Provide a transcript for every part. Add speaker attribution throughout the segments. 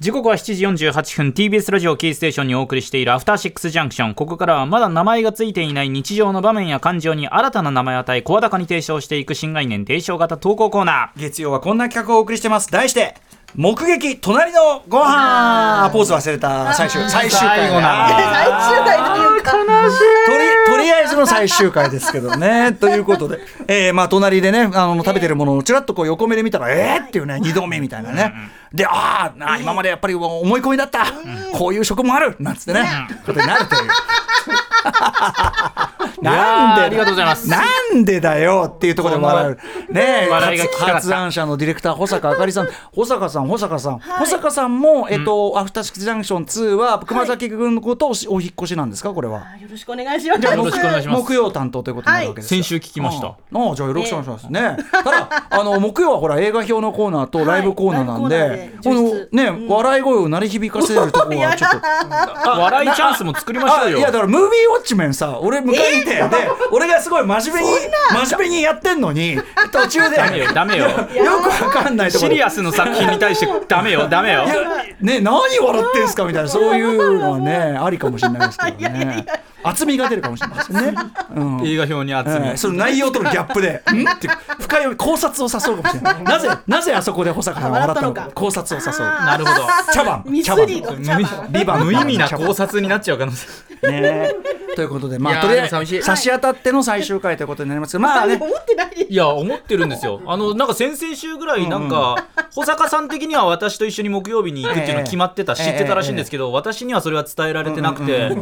Speaker 1: 時刻は7時48分 TBS ラジオキーステーションにお送りしているアフターシックスジャンクション。ここからはまだ名前が付いていない日常の場面や感情に新たな名前を与え声高に提唱していく新概念提唱型投稿コーナー。
Speaker 2: 月曜はこんな企画をお送りしてます。題して目撃隣のご飯。ポーズ忘れた。最終最終回
Speaker 1: な
Speaker 3: 最終回というか
Speaker 2: とりとりあえずの最終回ですけどね。ということで、えーまあ、隣でねあの食べてるものをちらっとこう横目で見たら、えーっていうね二度目みたいなね。であーあー今までやっぱり思い込みだった、こういう食もある。なんつってね、ことになるという。
Speaker 1: いやーありがとうございます。
Speaker 2: なんでだよっていうところで笑う。ねえ、
Speaker 1: 笑いが
Speaker 2: 発案者のディレクター、保坂あかりさん、保坂さん、保坂さん、保坂さんも、えっと、アフターシックスジャンクション2は、熊崎君のことをおお引っ越しなんですか、これは。
Speaker 3: よろしくお願いします。
Speaker 2: じゃあ
Speaker 1: よろしくお願い。します
Speaker 2: 木曜担当ということになるわけですよ、
Speaker 1: 先週聞きました。
Speaker 2: ああじゃあよろしくお願いしますね。ただ あの木曜はほら映画表のコーナーとライブコーナーなんで、このね、笑い声を鳴り響かせるところはちょっと。
Speaker 1: 笑いチャンスも作りましょうよ。
Speaker 2: あいやだからムービーウォッチメンさ俺迎えて、で俺がすごい真面目に真面目にやってんのに途中で
Speaker 1: ダメよダメよ。
Speaker 2: よくわかんないところ。
Speaker 1: シリアスの作品に対してダメよダメよ。
Speaker 2: ね何笑ってんすかみたいなそういうのはねありかもしれないですけどね。厚みが出るかもしれないですね。うん。
Speaker 1: 映画表に厚み、
Speaker 2: ええその内容とのギャップで、ん？って深読み考察を誘うかもしれない。なぜ なぜあそこで保坂さんが笑ったのか考察を誘う。
Speaker 1: なるほど。
Speaker 2: 茶番茶番。
Speaker 3: 茶
Speaker 2: バン
Speaker 1: 無意味な考察になっちゃう可能性。
Speaker 2: ね。ということでまあとりあえず差し当たっての最終回ということになりますけどまあね。
Speaker 3: 思ってない。
Speaker 1: いや思ってるんですよ。あのなんか先々週ぐらいなんか、保坂さん的には私と一緒に木曜日に行くっていうのは決まってた、
Speaker 2: ええ
Speaker 1: 知ってたらしいんですけど、私にはそれは伝えられてなくて、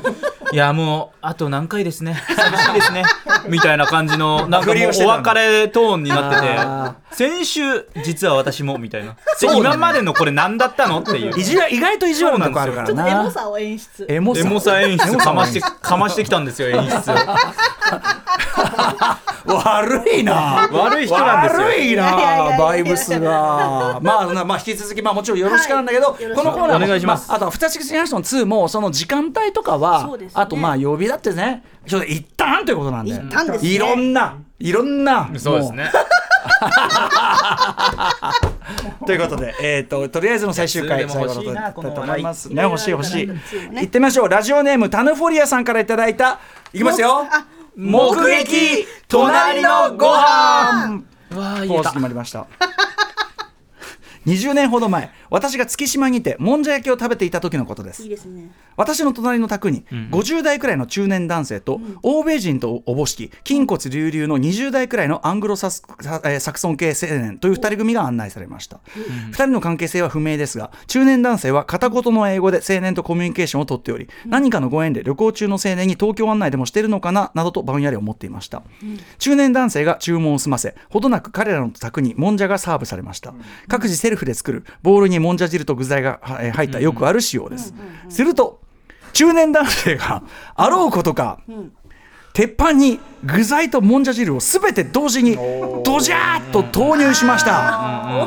Speaker 1: いやもうあと何回ですね。寂しいですね。みたいな感じのなんかもう お別れトーンになって
Speaker 2: あ
Speaker 1: て先週実は私もみたいな。で今までのこれ何だったのっていう。
Speaker 2: 意地は意外と意地悪なとこあるから
Speaker 3: ちょっとエモ
Speaker 2: な。
Speaker 3: さを演出。
Speaker 2: エモさ
Speaker 1: エモさ演出。かましてかましてきたんですよ演出
Speaker 2: 悪いな。
Speaker 1: 悪い人なんですよ。
Speaker 2: 悪い
Speaker 3: いやいやいやい
Speaker 2: な
Speaker 3: や。
Speaker 2: バイブスが。まあなまあ引き続きまあもちろんよろしくなんだけど、
Speaker 3: はいよろしく
Speaker 2: このコーナーも
Speaker 1: お願いします。
Speaker 2: あ、あとは「ふたしくジェネレーション2」もその時間帯とかは、
Speaker 3: そうですね。
Speaker 2: あとまあ曜日だってねちょっと一旦ということなんで。
Speaker 3: 一旦ですね。
Speaker 2: いろんないろんな
Speaker 1: そうですね
Speaker 2: ということで、えー、ととりあえずの最終回最後のとだと思
Speaker 1: い
Speaker 2: います。ね欲しい欲しい。
Speaker 3: ね。
Speaker 2: 行ってみましょう。ラジオネームタヌフォリアさんからいただいたいきますよ。目撃隣のご飯。ポーズ決まりました20年ほど前私が月島にてもんじゃ焼きを食べていた時のことです。
Speaker 3: いいですね。
Speaker 2: 私の隣の宅に50代くらいの中年男性と、欧米人とおぼしき筋骨隆々の20代くらいのアングロサスサえーサクソン系青年という2人組が案内されました、2人の関係性は不明ですが中年男性は片言の英語で青年とコミュニケーションをとっており、何かのご縁で旅行中の青年に東京案内でもしているのかななどとぼんやり思っていました、中年男性が注文を済ませほどなく彼らの宅にもんじゃがサーブされました、各自セルフで作るボウルにもんじゃ汁と具材が入ったよくある仕様です、すると中年男性があろうことか、鉄板に具材ともんじゃ汁をすべて同時にドジャーッと投入しました。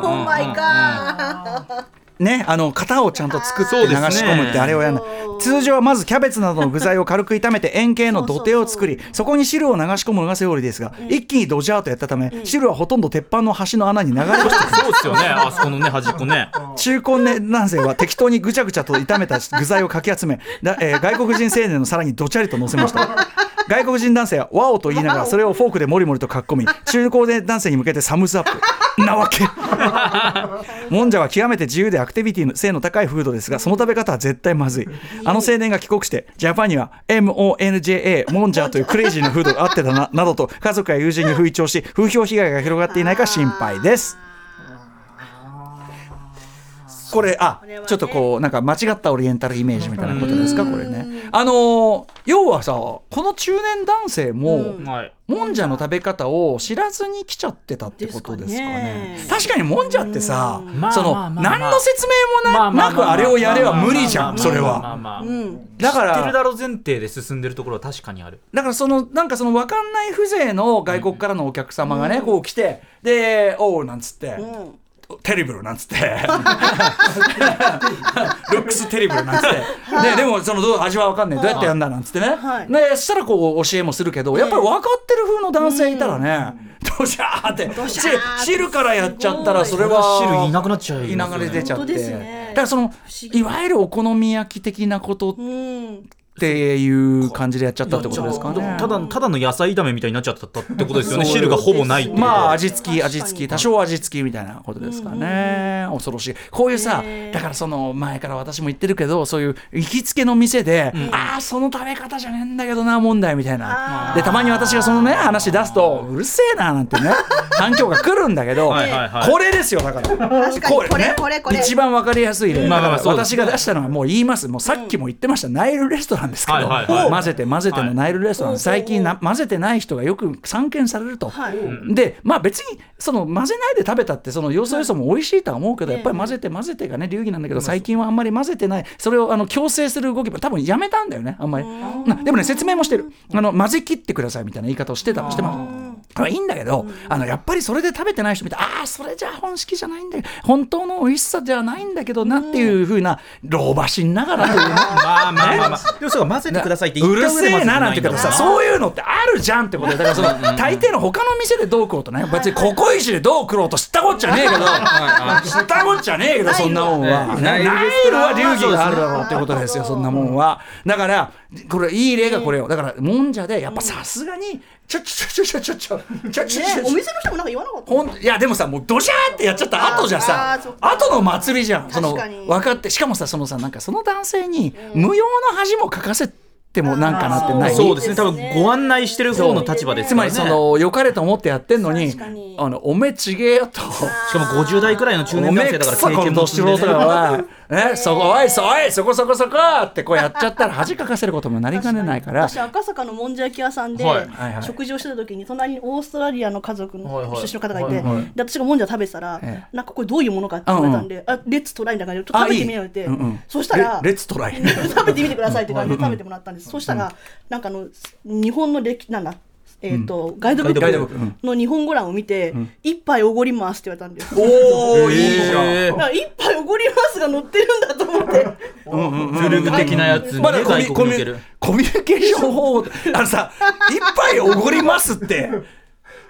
Speaker 2: ね、あの型をちゃんと作って流し込むってあれをやらない。通常はまずキャベツなどの具材を軽く炒めて円形の土手を作りそこに汁を流し込むのがセオリーですが、一気にドジャーとやったため、汁はほとんと鉄板の端の穴に流れ落ちてくる。
Speaker 1: そうですよね。あそこのね端っこね。
Speaker 2: 中高年男性は適当にぐちゃぐちゃと炒めた具材をかき集め、だえー外国人青年の皿にどちゃりと乗せました。外国人男性は「ワオ!」と言いながらそれをフォークでモリモリとかっこみ中高年男性に向けてサムズアップなわけ。もんじゃは極めて自由でアクティビティの性の高いフードですがその食べ方は絶対まずい。あの青年が帰国してジャパンには MONJA もんじゃというクレイジーなフードがあってたななどと家族や友人に吹聴し風評被害が広がっていないか心配です。これあ
Speaker 3: これはね。
Speaker 2: ちょっとこうなんか間違ったオリエンタルイメージみたいなことですかこれね。あのー要はさこの中年男性も、
Speaker 1: はい。
Speaker 2: もんじゃの食べ方を知らずに来ちゃってたってことですかね。
Speaker 3: ですかね
Speaker 2: 確かにもんじゃってさ、
Speaker 1: まあ
Speaker 2: その、
Speaker 1: まあまあ。まあ
Speaker 2: 何の説明もな,、なくあれをやれば無理じゃん。それ
Speaker 1: まあ
Speaker 2: は
Speaker 1: まあまあ
Speaker 3: うん。
Speaker 2: だか
Speaker 1: 知ってる
Speaker 2: ら
Speaker 1: だろ前提で進んでるところは確かにある。
Speaker 2: だからそのなんかその分かんない風情の外国からのお客様がね、こう来てで「おう」なんつって、
Speaker 3: うん。
Speaker 2: テリブルなんつって。ルックステリブルなんつって。ででもそのどう味は分かんない。どうやってやるんだなんつってね、
Speaker 3: はい。
Speaker 2: でそしたらこう教えもするけどやっぱり分かってる風の男性いたらね、ドシャーって。汁からやっちゃったらそれは
Speaker 1: 汁い。なくなっちゃうよ
Speaker 2: いながれ出ちゃって。だからそのいわゆるお好み焼き的なことっ
Speaker 3: うん
Speaker 2: ていう感じでやっちゃったってことですか？ね。
Speaker 1: ただただの野菜炒めみたいになっちゃったってことですよね。汁がほぼないっていう
Speaker 2: まあ
Speaker 1: あ
Speaker 2: 味付き味付き多少味付きみたいなことですかね、恐ろしいこういうさ
Speaker 3: ね
Speaker 2: だからその前から私も言ってるけどそういう行きつけの店で、ああその食べ方じゃねえんだけどな問題みたいな。でたまに私がそのね話出すとうるせえななんてね 反響が来るんだけど
Speaker 1: はいはいはい。
Speaker 2: これですよだから。
Speaker 3: 確かにこれ
Speaker 2: ね
Speaker 3: これこれ。
Speaker 2: 一番わかりやすい例、
Speaker 1: まあ
Speaker 2: 私が出したのはもう言います。もうさっきも言ってました、ナイルレストランですけど、
Speaker 1: はいはいはい。
Speaker 2: 混ぜて混ぜてのナイルレストラン、
Speaker 3: はい
Speaker 2: 最近な混ぜてない人がよく散見されると、
Speaker 3: はい。
Speaker 2: でまあ別にその混ぜないで食べたってその要素要素も美味しいとは思うけど、
Speaker 3: はい
Speaker 2: やっぱり混ぜて混ぜてがね流儀なんだけど最近はあんまり混ぜてない。それをあの強制する動きも多分やめたんだよねあんまり。なでもね説明もしてる。あの混ぜ切ってくださいみたいな言い方をしてたしてますまあいいんだけど、あのやっぱりそれで食べてない人見てああそれじゃ本式じゃないんだけど本当の美味しさじゃないんだけどなっていうふうな老婆心ながらというね。
Speaker 1: まあまあまあまあでもそう混ぜてくださいって言
Speaker 2: うる
Speaker 1: った上で
Speaker 2: せえななんて言うけどさ
Speaker 1: う
Speaker 2: そういうのってあるじゃんってことでだからその大抵の他の店でどう食おうとね別にココイチでどう食ろうと知ったこっちゃねえけど知ったこっちゃねえけどそんなもんは
Speaker 1: ナイル
Speaker 2: ナイ
Speaker 1: レストランは
Speaker 2: ルは流儀があるだろうってことですよ。そんなもんは。だからこれいい例がこれよだからもんじゃでやっぱさすがにちょちょちょちょちょちょちょちょちょ
Speaker 3: お店の人もなんか言わなかった
Speaker 2: ほんいやでもさもうドシャーってやっちゃった後じゃさ後の祭りじゃんその分かってしかもさそのさなんかその男性に無用の恥も書かせてもなんかなってない
Speaker 1: そうですね多分ご案内してる方の立場ですね
Speaker 2: つまりその良かれと思ってやってんのにあのおめちげえよと。
Speaker 1: しかも50代くらいの中年男性だから経験も積んでね
Speaker 2: 素人がおい、ね、そこおいそおいそこそこそこってこうやっちゃったら恥かかせることもなりかねないから。
Speaker 3: 私赤坂のもんじゃ焼き屋さんで食事をしてた時に隣にオーストラリアの家族の出身の方がいてで私がもんじゃ食べてたら
Speaker 2: え
Speaker 3: なんかこれどういうものかって言われたんであレッツトライみたいな感じでちょっと食べてみようって。そしたら
Speaker 2: レレッツトライ。
Speaker 3: 食べてみてくださいって感じで食べてもらったんです。そしたらなんかあの日本の歴なんだえっとガイドブ
Speaker 2: ガイド
Speaker 3: ッ
Speaker 2: ブック。
Speaker 3: の日本語欄を見て一杯おごりますって言われたんです
Speaker 2: おおいいじゃん。
Speaker 3: 一杯おごりますが載ってるんだと思って。
Speaker 1: ブルグ的なやつ
Speaker 2: まだコミュニケーション方法あのさ一杯おごりますって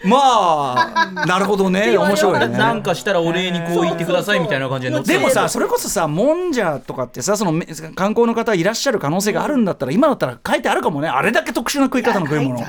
Speaker 2: まあなるほどね。面白いね。
Speaker 1: なんかしたらお礼にこう言ってくださいみたいな感じで載って。
Speaker 2: でもさそれこそさもんじゃとかってさそのめ観光の方いらっしゃる可能性があるんだったら今だったら書いてあるかもね。あれだけ特殊な食い方の食い物。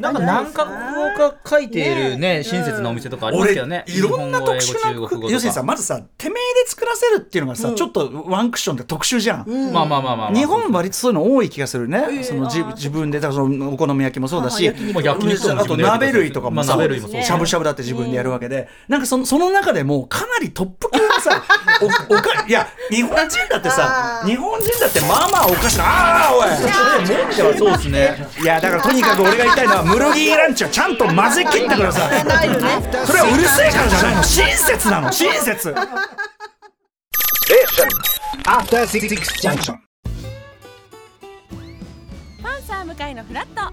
Speaker 1: なんか何
Speaker 3: か
Speaker 1: 国語か書いているね親切なお店とかありますけどね。
Speaker 2: いろんな特殊な要するにさまずさてめえで作らせるっていうのがさ、ちょっとワンクッションで特殊じゃん、
Speaker 1: まあまあまあまあまあ。
Speaker 2: 日本割とそういうの多い気がするね、その自自分でお好み焼きもそうだし。
Speaker 3: あ
Speaker 1: とも
Speaker 2: あと鍋類とかも
Speaker 1: まあ
Speaker 2: さ
Speaker 1: 鍋類もそう。
Speaker 2: しゃぶしゃぶだって自分でやるわけで、なんかそのその中でもかなりトップ級のさおおかいや日本人だってさ日本人だってまあまあおかしなああおい。もんじゃはそうですね。いやだからとにかく俺が言いたいのはムルギーランチはちゃんと混ぜ切ってください。それはうるせえからじゃないの。親切なの。親切。
Speaker 4: After Six Junction.
Speaker 5: パンサー向かいのフラット